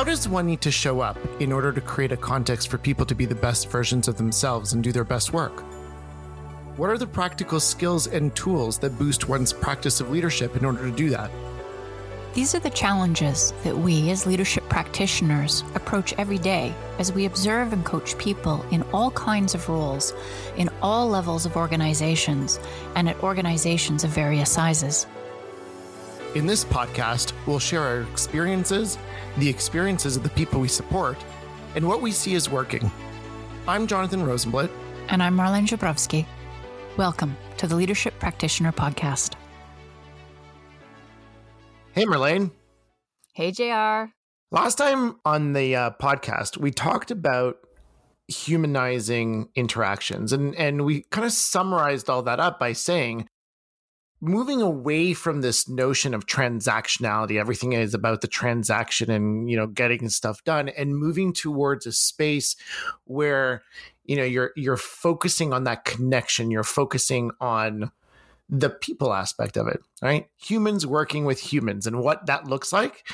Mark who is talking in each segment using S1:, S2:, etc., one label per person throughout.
S1: How does one need to show up in order to create a context for people to be the best versions of themselves and do their best work? What are the practical skills and tools that boost one's practice of leadership in order to do that?
S2: These are the challenges that we, as leadership practitioners, approach every day as we observe and coach people in all kinds of roles, in all levels of organizations, and at organizations of various sizes.
S1: In this podcast, we'll share our experiences, the experiences of the people we support, and what we see is working. I'm Jonathan Rosenblatt.
S2: And I'm Marlene Jabrowski. Welcome to the Leadership Practitioner Podcast.
S1: Hey, Marlene.
S2: Hey, JR.
S1: Last time on the uh, podcast, we talked about humanizing interactions, and, and we kind of summarized all that up by saying moving away from this notion of transactionality everything is about the transaction and you know getting stuff done and moving towards a space where you know you're you're focusing on that connection you're focusing on the people aspect of it right? Humans working with humans and what that looks like.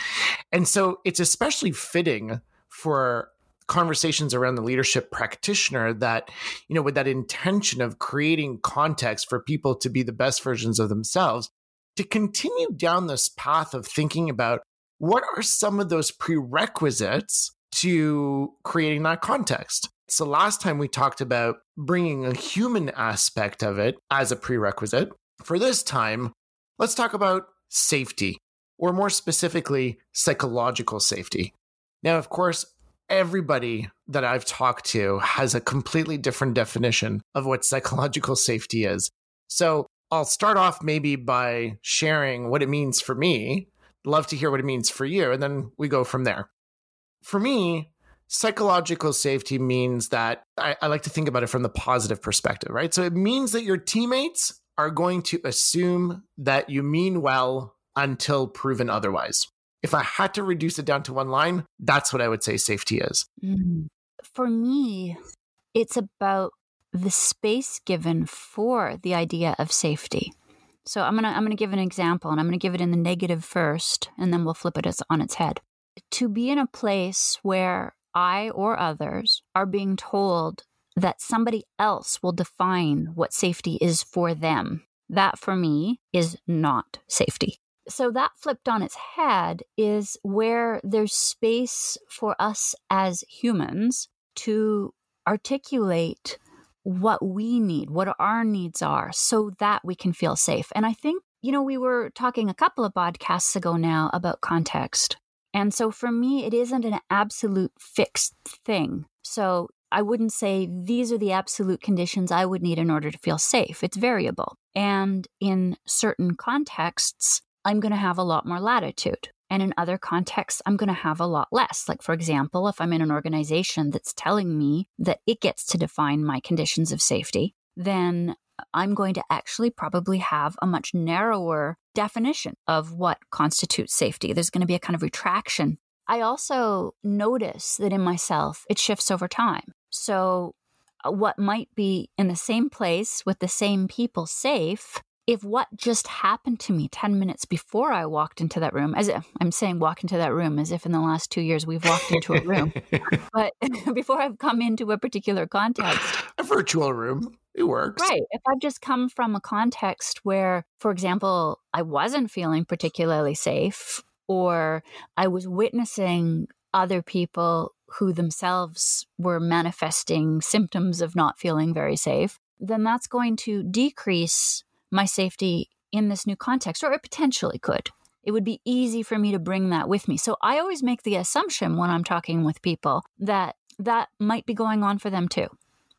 S1: And so it's especially fitting for conversations around the leadership practitioner that you know with that intention of creating context for people to be the best versions of themselves to continue down this path of thinking about what are some of those prerequisites to creating that context. So last time we talked about bringing a human aspect of it as a prerequisite. For this time let's talk about safety or more specifically psychological safety. Now of course everybody that I've talked to has a completely different definition of what psychological safety is. So I'll start off maybe by sharing what it means for me. Love to hear what it means for you. And then we go from there. For me, psychological safety means that I, I like to think about it from the positive perspective, right? So it means that your teammates are going to assume that you mean well until proven otherwise if I had to reduce it down to one line, that's what I would say safety is. Mm.
S2: For me, it's about the space given for the idea of safety. So I'm gonna I'm gonna give an example, and I'm gonna give it in the negative first, and then we'll flip it on its head. To be in a place where I or others are being told that somebody else will define what safety is for them. That for me is not safety so that flipped on its head is where there's space for us as humans to articulate what we need, what our needs are, so that we can feel safe. And I think, you know, we were talking a couple of podcasts ago now about context. And so for me, it isn't an absolute fixed thing. So I wouldn't say these are the absolute conditions I would need in order to feel safe. It's variable. And in certain contexts, I'm going to have a lot more latitude. And in other contexts, I'm going to have a lot less. Like, for example, if I'm in an organization that's telling me that it gets to define my conditions of safety, then I'm going to actually probably have a much narrower definition of what constitutes safety. There's going to be a kind of retraction. I also notice that in myself, it shifts over time. So, uh, what might be in the same place with the same people safe if what just happened to me 10 minutes before I walked into that room, as if, I'm saying walk into that room as if in the last two years we've walked into a room, but before I've come into a particular context,
S1: a virtual room, it works.
S2: Right. If I've just come from a context where, for example, I wasn't feeling particularly safe, or I was witnessing other people who themselves were manifesting symptoms of not feeling very safe, then that's going to decrease my safety in this new context, or it potentially could. It would be easy for me to bring that with me. So I always make the assumption when I'm talking with people that that might be going on for them too.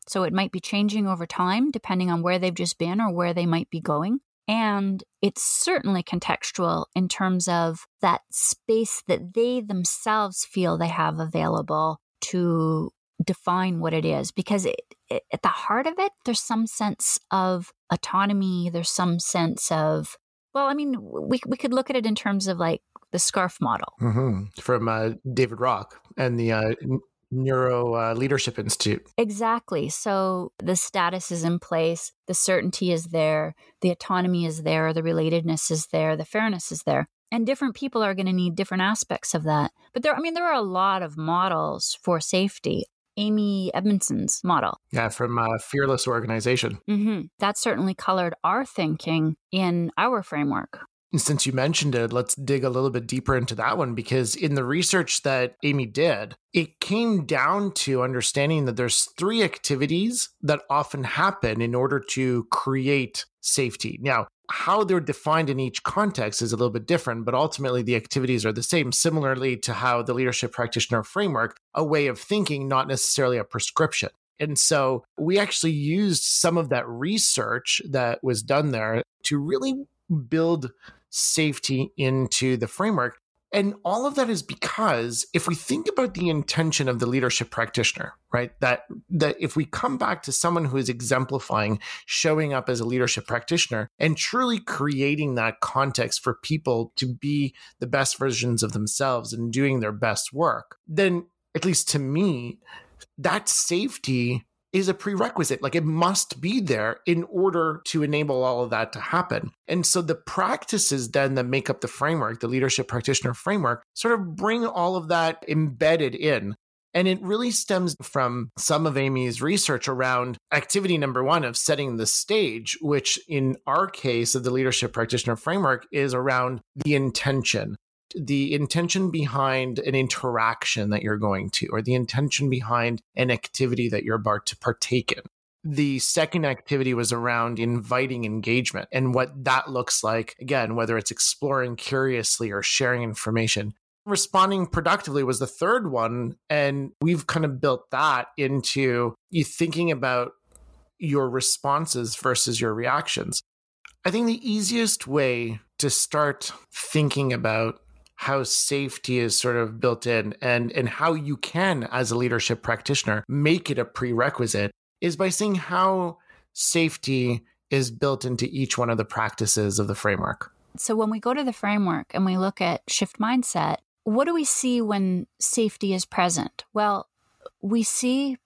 S2: So it might be changing over time depending on where they've just been or where they might be going. And it's certainly contextual in terms of that space that they themselves feel they have available to define what it is because it, it, at the heart of it there's some sense of autonomy there's some sense of well i mean we, we could look at it in terms of like the scarf model
S1: mm-hmm. from uh, david rock and the uh, neuro uh, leadership institute
S2: exactly so the status is in place the certainty is there the autonomy is there the relatedness is there the fairness is there And different people are going to need different aspects of that. But there, I mean, there are a lot of models for safety. Amy Edmondson's model.
S1: Yeah, from uh, Fearless Organization.
S2: Mm-hmm. That certainly colored our thinking in our framework.
S1: And since you mentioned it, let's dig a little bit deeper into that one because in the research that Amy did, it came down to understanding that there's three activities that often happen in order to create safety. Now, how they're defined in each context is a little bit different, but ultimately the activities are the same, similarly to how the leadership practitioner framework, a way of thinking, not necessarily a prescription. And so we actually used some of that research that was done there to really build safety into the framework. And all of that is because if we think about the intention of the leadership practitioner, right? That that if we come back to someone who is exemplifying showing up as a leadership practitioner and truly creating that context for people to be the best versions of themselves and doing their best work, then at least to me, that safety is a prerequisite. Like it must be there in order to enable all of that to happen. And so the practices then that make up the framework, the leadership practitioner framework, sort of bring all of that embedded in. And it really stems from some of Amy's research around activity number one of setting the stage, which in our case of the leadership practitioner framework is around the intention the intention behind an interaction that you're going to, or the intention behind an activity that you're about to partake in. The second activity was around inviting engagement and what that looks like. Again, whether it's exploring curiously or sharing information. Responding productively was the third one. And we've kind of built that into you thinking about your responses versus your reactions. I think the easiest way to start thinking about how safety is sort of built in and and how you can as a leadership practitioner make it a prerequisite is by seeing how safety is built into each one of the practices of the framework.
S2: So when we go to the framework and we look at shift mindset, what do we see when safety is present? Well, we see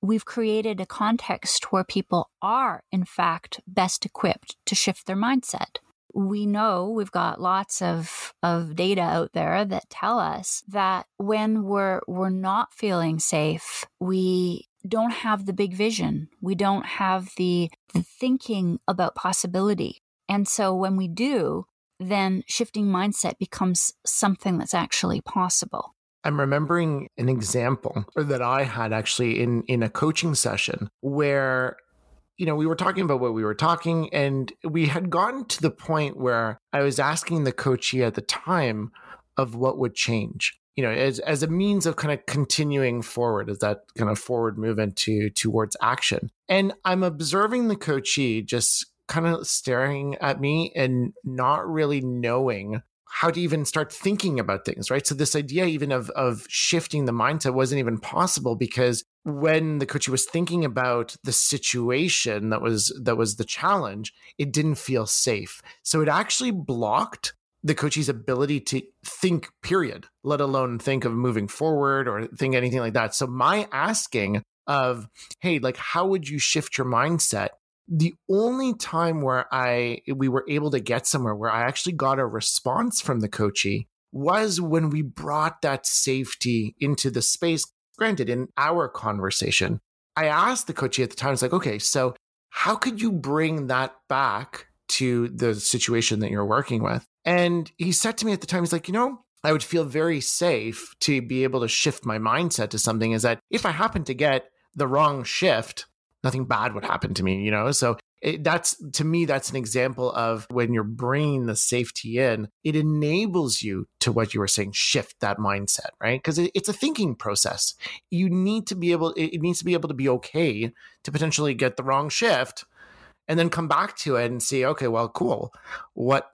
S2: we've created a context where people are, in fact, best equipped to shift their mindset we know we've got lots of, of data out there that tell us that when we're we're not feeling safe, we don't have the big vision. We don't have the, the thinking about possibility. And so when we do, then shifting mindset becomes something that's actually possible.
S1: I'm remembering an example that I had actually in in a coaching session where you know, we were talking about what we were talking, and we had gotten to the point where I was asking the coachee at the time of what would change. You know, as as a means of kind of continuing forward, as that kind of forward movement to towards action. And I'm observing the coachee just kind of staring at me and not really knowing how to even start thinking about things, right? So this idea even of of shifting the mindset wasn't even possible because when the coach was thinking about the situation that was that was the challenge, it didn't feel safe. So it actually blocked the coach's ability to think period let alone think of moving forward or think anything like that so my asking of hey like how would you shift your mindset the only time where I we were able to get somewhere where I actually got a response from the coachee was when we brought that safety into the space. Granted, in our conversation, I asked the coachee at the time, it's like, okay, so how could you bring that back to the situation that you're working with? And he said to me at the time, he's like, you know, I would feel very safe to be able to shift my mindset to something is that if I happen to get the wrong shift, nothing bad would happen to me, you know? So it, that's to me, that's an example of when you're bringing the safety in, it enables you to what you were saying, shift that mindset, right? Because it, it's a thinking process. You need to be able, it, it needs to be able to be okay to potentially get the wrong shift and then come back to it and see, okay, well, cool. What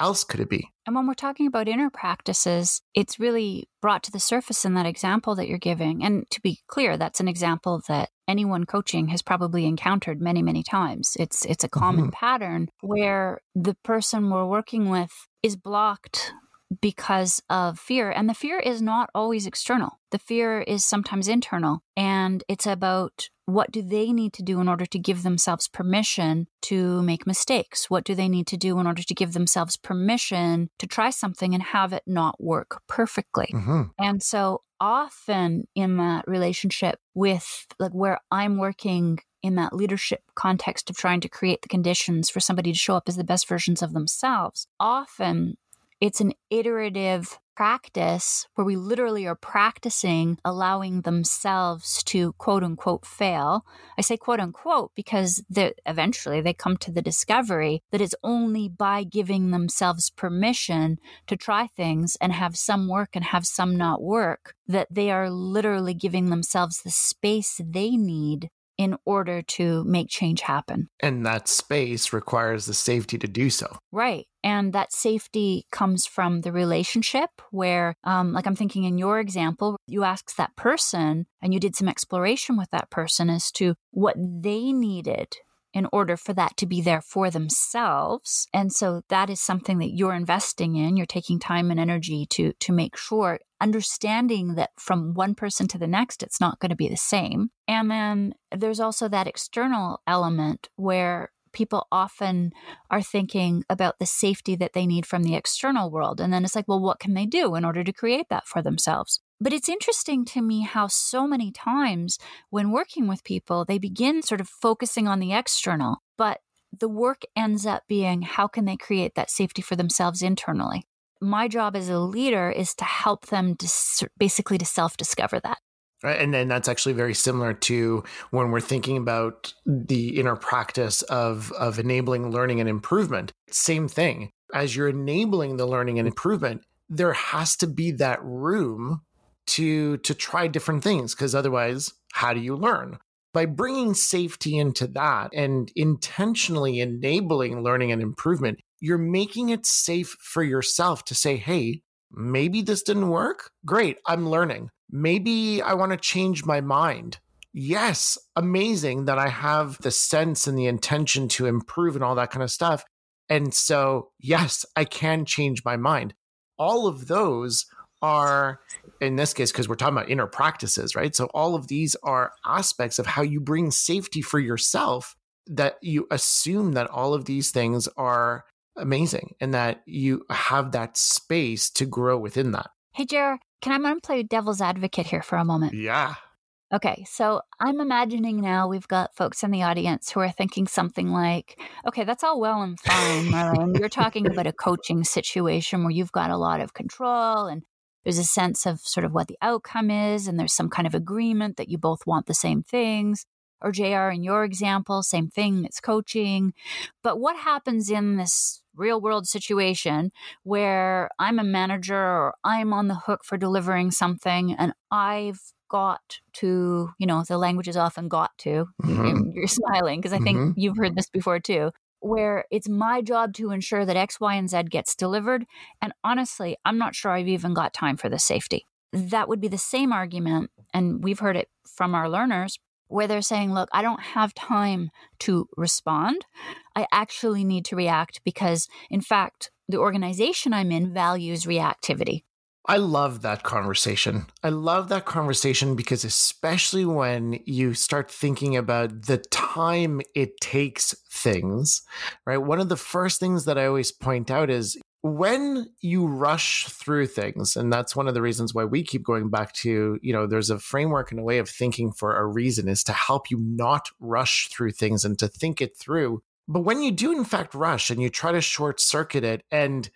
S1: else could it be?
S2: And when we're talking about inner practices, it's really brought to the surface in that example that you're giving. And to be clear, that's an example that anyone coaching has probably encountered many, many times. It's it's a common mm-hmm. pattern where the person we're working with is blocked because of fear. And the fear is not always external. The fear is sometimes internal. And it's about what do they need to do in order to give themselves permission to make mistakes? What do they need to do in order to give themselves permission to try something and have it not work perfectly? Mm-hmm. And so often in that relationship with like where I'm working in that leadership context of trying to create the conditions for somebody to show up as the best versions of themselves, often it's an iterative practice where we literally are practicing allowing themselves to quote unquote fail. I say quote unquote because eventually they come to the discovery that it's only by giving themselves permission to try things and have some work and have some not work that they are literally giving themselves the space they need in order to make change happen.
S1: And that space requires the safety to do so.
S2: Right. And that safety comes from the relationship where, um, like I'm thinking in your example, you asked that person and you did some exploration with that person as to what they needed in order for that to be there for themselves. And so that is something that you're investing in. You're taking time and energy to to make sure understanding that from one person to the next it's not going to be the same. And then there's also that external element where people often are thinking about the safety that they need from the external world. And then it's like, well, what can they do in order to create that for themselves? But it's interesting to me how so many times when working with people, they begin sort of focusing on the external, but the work ends up being how can they create that safety for themselves internally? My job as a leader is to help them to basically to self discover that.
S1: Right. And then that's actually very similar to when we're thinking about the inner practice of, of enabling learning and improvement. Same thing. As you're enabling the learning and improvement, there has to be that room to to try different things because otherwise how do you learn? By bringing safety into that and intentionally enabling learning and improvement you're making it safe for yourself to say hey maybe this didn't work? Great i'm learning. Maybe i want to change my mind. Yes amazing that i have the sense and the intention to improve and all that kind of stuff and so yes i can change my mind. All of those are in this case because we're talking about inner practices right? So all of these are aspects of how you bring safety for yourself that you assume that all of these things are amazing and that you have that space to grow within that.
S2: Hey Jer, can i I'm play devil's advocate here for a moment?
S1: Yeah.
S2: Okay, so I'm imagining now we've got folks in the audience who are thinking something like, okay, that's all well and fine, Marlene. You're talking about a coaching situation where you've got a lot of control and there's a sense of sort of what the outcome is, and there's some kind of agreement that you both want the same things. Or, JR, in your example, same thing, it's coaching. But what happens in this real world situation where I'm a manager or I'm on the hook for delivering something and I've got to, you know, the language is often got to. Mm-hmm. You're, smiling because I think mm-hmm. you've heard this before too where it's my job to ensure that X, Y, and Z gets delivered. And honestly, I'm not sure I've even got time for the safety. That would be the same argument, and we've heard it from our learners, where they're saying, Look, I don't have time to respond. I actually need to react because, in fact, the organization I'm in values reactivity.
S1: I love that conversation. I love that conversation because, especially when you start thinking about the time it takes things, right? One of the first things that I always point out is when you rush through things, and that's one of the reasons why we keep going back to, you know, there's a framework and a way of thinking for a reason is to help you not rush through things and to think it through. But when you do, in fact, rush and you try to short circuit it and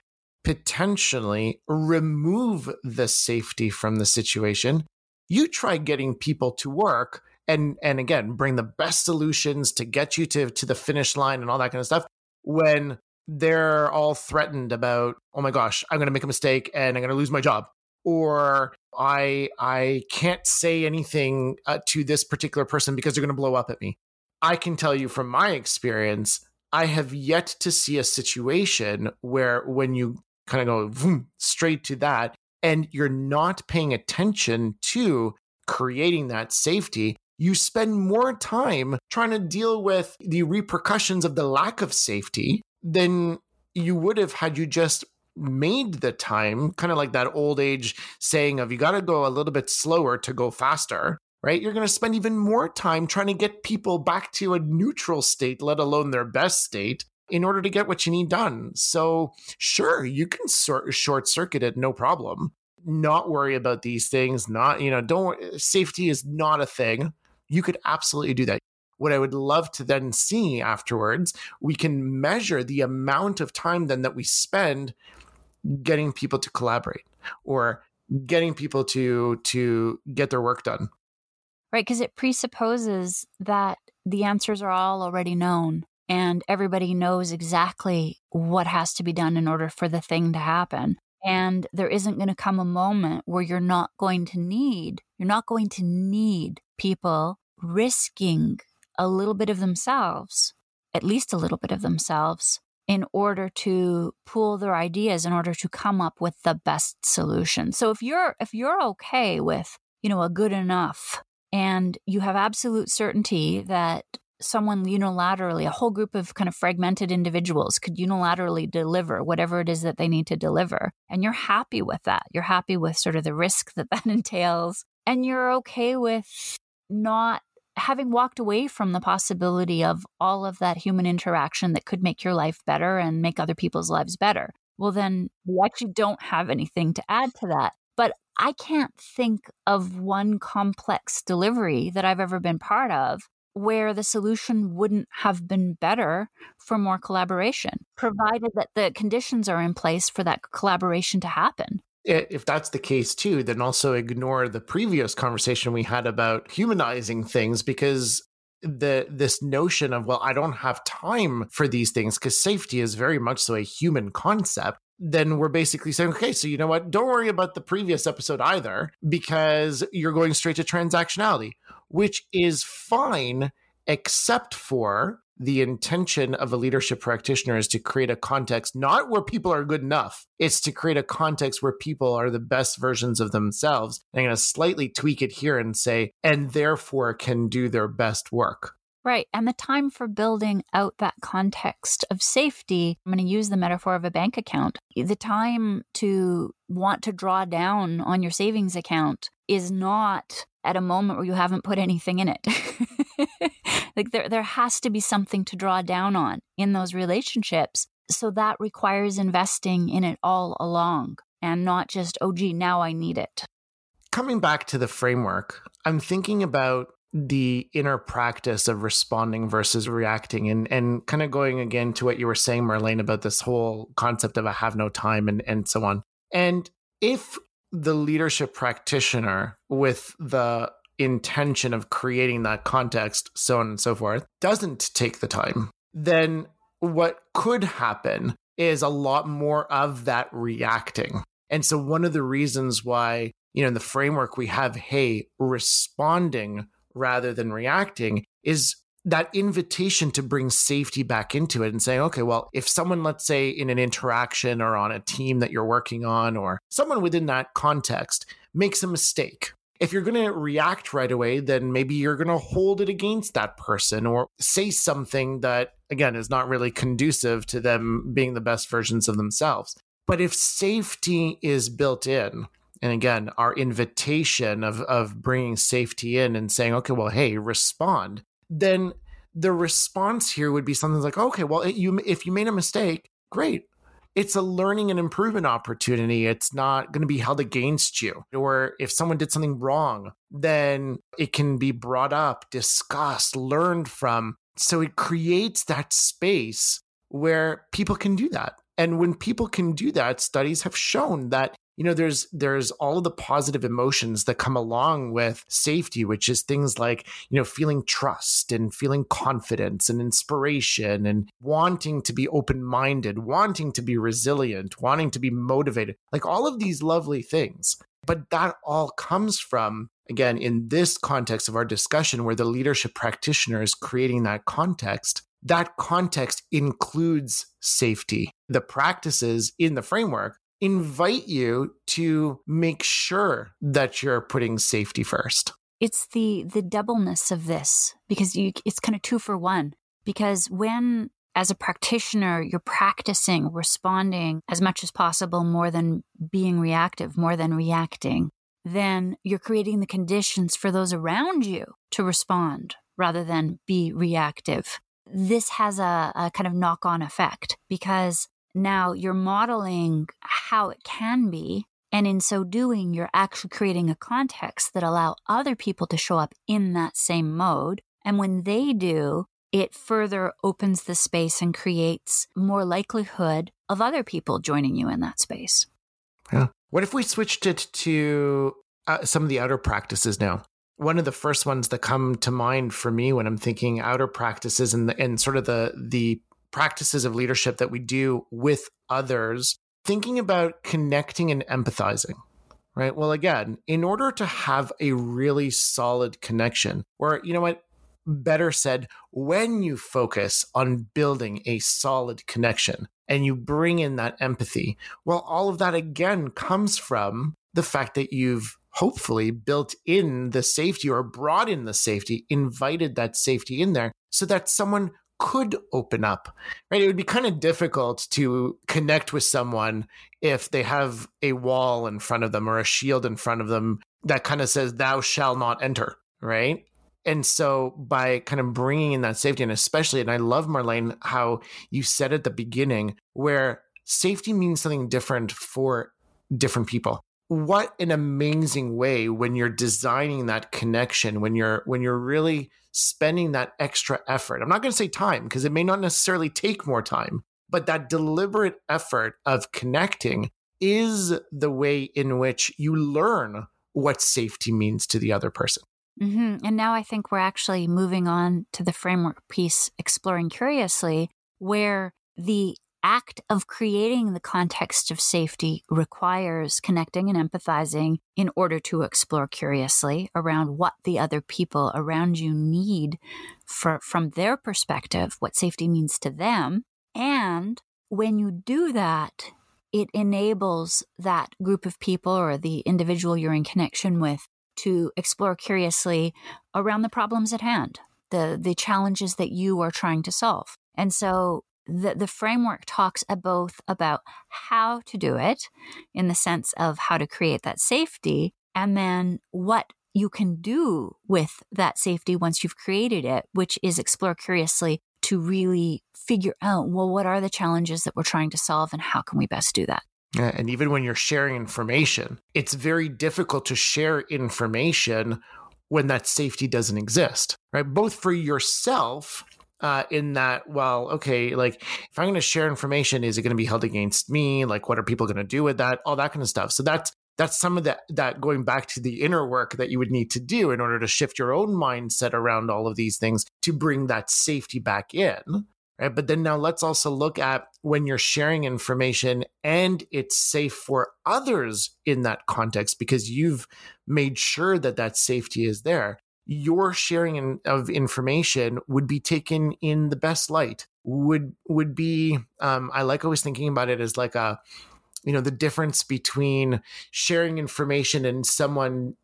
S1: potentially remove the safety from the situation, you try getting people to work and and again bring the best solutions to get you to to the finish line and all that kind of stuff when they're all threatened about oh my gosh i'm going to make a mistake and i'm going to lose my job or i i can't say anything uh, to this particular person because they're going to blow up at me. I can tell you from my experience i have yet to see a situation where when you kind of go vroom, straight to that. And you're not paying attention to creating that safety. You spend more time trying to deal with the repercussions of the lack of safety than you would have had you just made the time, kind of like that old age saying of you got to go a little bit slower to go faster, right? You're going to spend even more time trying to get people back to a neutral state, let alone their best state, in order to get what you need done. So, sure, you can sort short circuit it, no problem. Not worry about these things. Not, you know, don't safety is not a thing. You could absolutely do that. What I would love to then see afterwards, we can measure the amount of time then that we spend getting people to collaborate or getting people to to get their work done
S2: right because it presupposes that the answers are all already known and everybody knows exactly what has to be done in order for the thing to happen. And there isn't going to come a moment where you're not going to need, you're not going to need people risking a little bit of themselves, at least a little bit of themselves, in order to pool their ideas in order to come up with the best solution. So if you're if you're okay with, you know, a good enough and you have absolute certainty that someone unilaterally, a whole group of kind of fragmented individuals could unilaterally deliver whatever it is that they need to deliver. And you're happy with that. You're happy with sort of the risk that that entails. And you're okay with not having walked away from the possibility of all of that human interaction that could make your life better and make other people's lives better. Well, then we actually don't have anything to add to that. But I can't think of one complex delivery that I've ever been part of where the solution wouldn't have been better for more collaboration, provided that the conditions are in place for that collaboration to happen.
S1: If that's the case too, then also ignore the previous conversation we had about humanizing things because the this notion of well i don't have time for these things because safety is very much so a human concept then we're basically saying, okay, so you know what? Don't worry about the previous episode either, because you're going straight to transactionality which is fine, except for the intention of a leadership practitioner is to create a context not where people are good enough it's to create a context where people are the best versions of themselves i'm going to slightly tweak it here and say and therefore can do their best work
S2: Right. And the time for building out that context of safety, I'm going to use the metaphor of a bank account. The time to want to draw down on your savings account is not at a moment where you haven't put anything in it. like there there has to be something to draw down on in those relationships. So that requires investing in it all along and not just, oh gee, now I need it.
S1: Coming back to the framework, I'm thinking about the inner practice of responding versus reacting and and kind of going again to what you were saying Marlene about this whole concept of I have no time and and so on. And if the leadership practitioner with the intention of creating that context, so on and so forth, doesn't take the time, then what could happen is a lot more of that reacting. And so, one of the reasons why, you know, in the framework we have, hey, responding rather than reacting is that invitation to bring safety back into it and saying, okay, well, if someone, let's say in an interaction or on a team that you're working on, or someone within that context makes a mistake, if you're going to react right away, then maybe you're going to hold it against that person or say something that, again, is not really conducive to them being the best versions of themselves. But if safety is built in, and again, our invitation of, of bringing safety in and saying, okay, well, hey, respond, then the response here would be something like, okay, well, it, you if you made a mistake, great. It's a learning and improvement opportunity. It's not going to be held against you. Or if someone did something wrong, then it can be brought up, discussed, learned from. So it creates that space where people can do that. And when people can do that, studies have shown that you know there's there's all of the positive emotions that come along with safety which is things like you know feeling trust and feeling confidence and inspiration and wanting to be open-minded wanting to be resilient wanting to be motivated like all of these lovely things. But that all comes from again in this context of our discussion where the leadership practitioner is creating that context that context includes safety. The practices in the framework invite you to make sure that you're putting safety first.
S2: It's the the doubleness of this because you it's kind of two for one because when as a practitioner you're practicing responding as much as possible more than being reactive, more than reacting. then you're creating the conditions for those around you to respond rather than be reactive. This has a, a kind of knock on effect because now you're modeling how it can be. And in so doing, you're actually creating a context that allow other people to show up in that same mode. And when they do, it further opens the space and creates more likelihood of other people joining you in that space.
S1: Yeah. What if we switched it to uh, some of the outer practices now? One of the first ones that come to mind for me when I'm thinking outer practices and the, and sort of the the practices of leadership that we do with others, thinking about connecting and empathizing. Right. Well, again, in order to have a really solid connection, or you know what, better said, when you focus on building a solid connection, and you bring in that empathy, well, all of that again comes from the fact that you've hopefully built in the safety or brought in the safety, invited that safety in there so that someone could open up, right? It would be kind of difficult to connect with someone if they have a wall in front of them or a shield in front of them that kind of says, thou shall not enter, right? And so by kind of bringing in that safety, and especially, and I love Marlene, how you said at the beginning, where safety means something different for different people. What an amazing way when you're designing that connection, when you're when you're really spending that extra effort. I'm not going to say time because it may not necessarily take more time, but that deliberate effort of connecting is the way in which you learn what safety means to the other person.
S2: Mm-hmm. And now I think we're actually moving on to the framework piece, exploring curiously, where the act of creating the context of safety requires connecting and empathizing in order to explore curiously around what the other people around you need for, from their perspective, what safety means to them. And when you do that, it enables that group of people or the individual you're in connection with to explore curiously around the problems at hand, the, the challenges that you are trying to solve. And so the, the framework talks both about how to do it in the sense of how to create that safety and then what you can do with that safety once you've created it, which is explore curiously to really figure out, well, what are the challenges that we're trying to solve and how can we best do that?
S1: And even when you're sharing information, it's very difficult to share information when that safety doesn't exist, right? Both for yourself, uh, in that, well, okay, like if I'm going to share information, is it going to be held against me? Like, what are people going to do with that? All that kind of stuff. So that's that's some of that that going back to the inner work that you would need to do in order to shift your own mindset around all of these things to bring that safety back in right? But then now let's also look at when you're sharing information and it's safe for others in that context because you've made sure that that safety is there. Your sharing of information would be taken in the best light. Would would be um, I like always thinking about it as like a you know the difference between sharing information and someone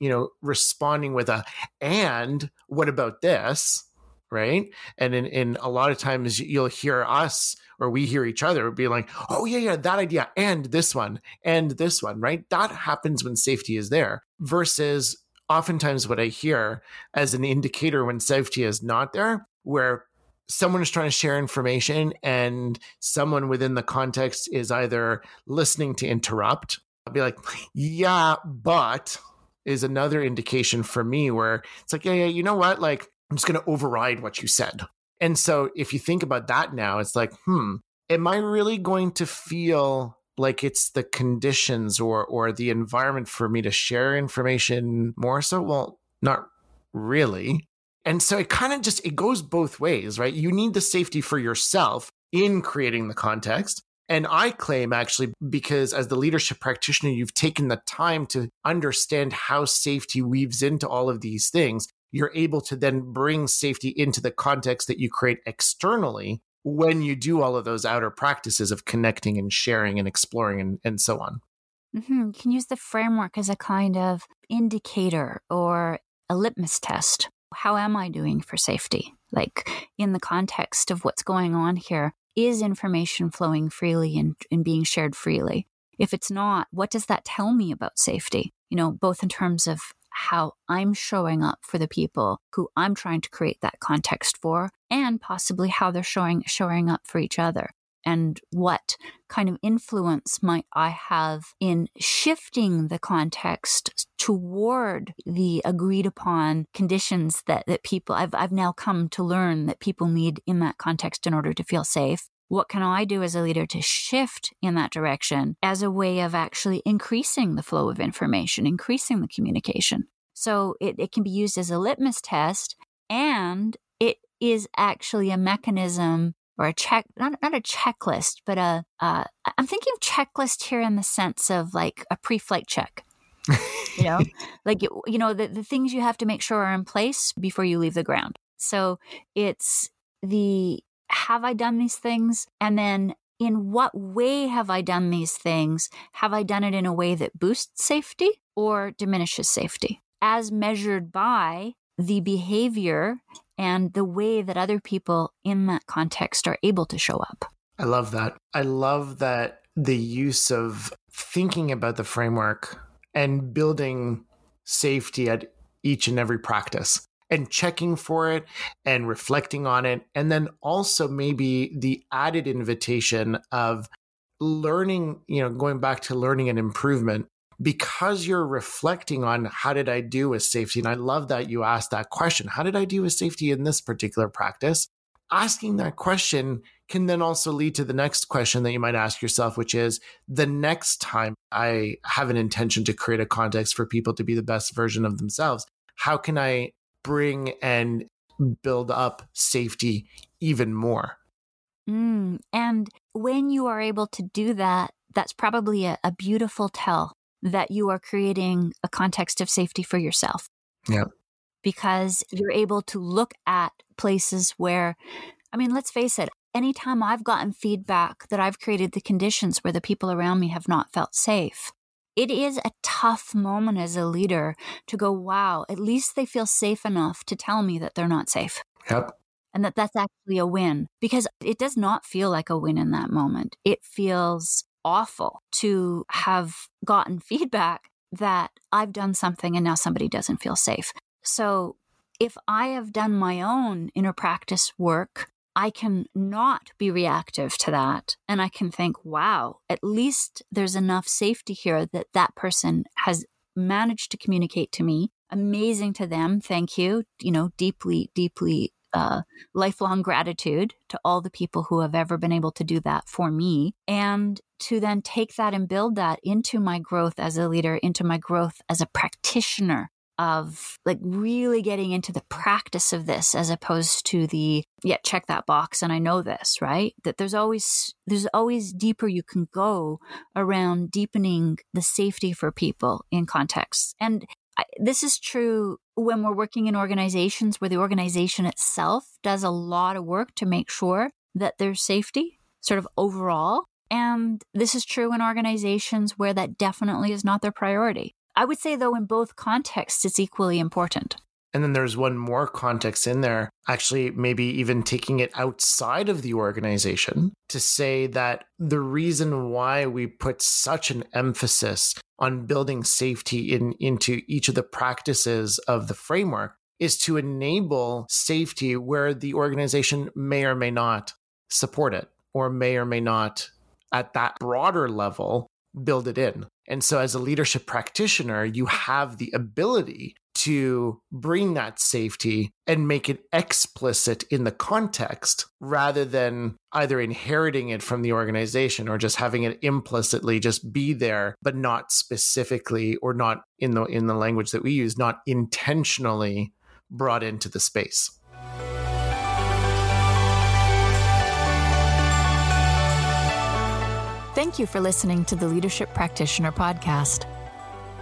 S1: you know responding with a and what about this right and in, in a lot of times you'll hear us or we hear each other be like oh yeah yeah that idea and this one and this one right that happens when safety is there versus oftentimes what i hear as an indicator when safety is not there where someone is trying to share information and someone within the context is either listening to interrupt i'll be like yeah but is another indication for me where it's like yeah yeah you know what like I'm just going to override what you said. And so if you think about that now, it's like, hmm, am I really going to feel like it's the conditions or or the environment for me to share information more so? Well, not really. And so it kind of just it goes both ways, right? You need the safety for yourself in creating the context. And I claim actually, because as the leadership practitioner, you've taken the time to understand how safety weaves into all of these things you're able to then bring safety into the context that you create externally when you do all of those outer practices of connecting and sharing and exploring and, and so on.
S2: Mm-hmm. You can use the framework as a kind of indicator or a litmus test. How am I doing for safety? Like in the context of what's going on here, is information flowing freely and, and being shared freely? If it's not, what does that tell me about safety? you know, both in terms of how I'm showing up for the people who I'm trying to create that context for and possibly how they're showing showing up for each other and what kind of influence might I have in shifting the context toward the agreed upon conditions that, that people I've I've now come to learn that people need in that context in order to feel safe. What can I do as a leader to shift in that direction as a way of actually increasing the flow of information, increasing the communication? So it, it can be used as a litmus test and it is actually a mechanism or a check, not, not a checklist, but a, uh, I'm thinking of checklist here in the sense of like a pre-flight check. you know, like, you know, the, the things you have to make sure are in place before you leave the ground. So it's the, have I done these things? And then in what way have I done these things? Have I done it in a way that boosts safety or diminishes safety? As measured by the behavior and the way that other people in that context are able to show up.
S1: I love that. I love that the use of thinking about the framework and building safety at each and every practice and checking for it and reflecting on it. And then also maybe the added invitation of learning, you know, going back to learning and improvement because you're reflecting on how did I do with safety? And I love that you asked that question. How did I do with safety in this particular practice? Asking that question can then also lead to the next question that you might ask yourself, which is the next time I have an intention to create a context for people to be the best version of themselves, how can I bring and build up safety even more?
S2: Mm, and when you are able to do that, that's probably a, a beautiful tell that you are creating a context of safety for yourself.
S1: Yeah.
S2: Because you're able to look at places where, I mean, let's face it, anytime I've gotten feedback that I've created the conditions where the people around me have not felt safe, it is a tough moment as a leader to go, wow, at least they feel safe enough to tell me that they're not safe.
S1: Yep.
S2: And that that's actually a win because it does not feel like a win in that moment. It feels awful to have gotten feedback that I've done something and now somebody doesn't feel safe. So if I have done my own inner practice work, I can not be reactive to that. And I can think, wow, at least there's enough safety here that that person has managed to communicate to me. Amazing to them. Thank you. You know, deeply, deeply uh, lifelong gratitude to all the people who have ever been able to do that for me. And to then take that and build that into my growth as a leader, into my growth as a practitioner of like really getting into the practice of this as opposed to the yeah check that box and i know this right that there's always there's always deeper you can go around deepening the safety for people in contexts and I, this is true when we're working in organizations where the organization itself does a lot of work to make sure that there's safety, sort of overall. And this is true in organizations where that definitely is not their priority. I would say, though, in both contexts, it's equally important.
S1: And then there's one more context in there, actually, maybe even taking it outside of the organization to say that the reason why we put such an emphasis on building safety in, into each of the practices of the framework is to enable safety where the organization may or may not support it or may or may not at that broader level build it in. And so, as a leadership practitioner, you have the ability to bring that safety and make it explicit in the context rather than either inheriting it from the organization or just having it implicitly just be there but not specifically or not in the in the language that we use not intentionally brought into the space
S2: Thank you for listening to the Leadership Practitioner podcast.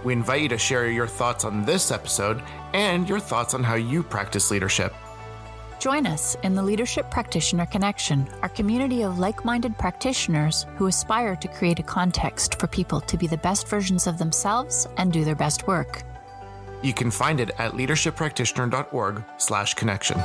S1: We invite you to share your thoughts on this episode and your thoughts on how you practice leadership.
S2: Join us in the Leadership Practitioner Connection, our community of like minded practitioners who aspire to create a context for people to be the best versions of themselves and do their best work.
S1: You can find it at leadershippractitioner.org/slash connection.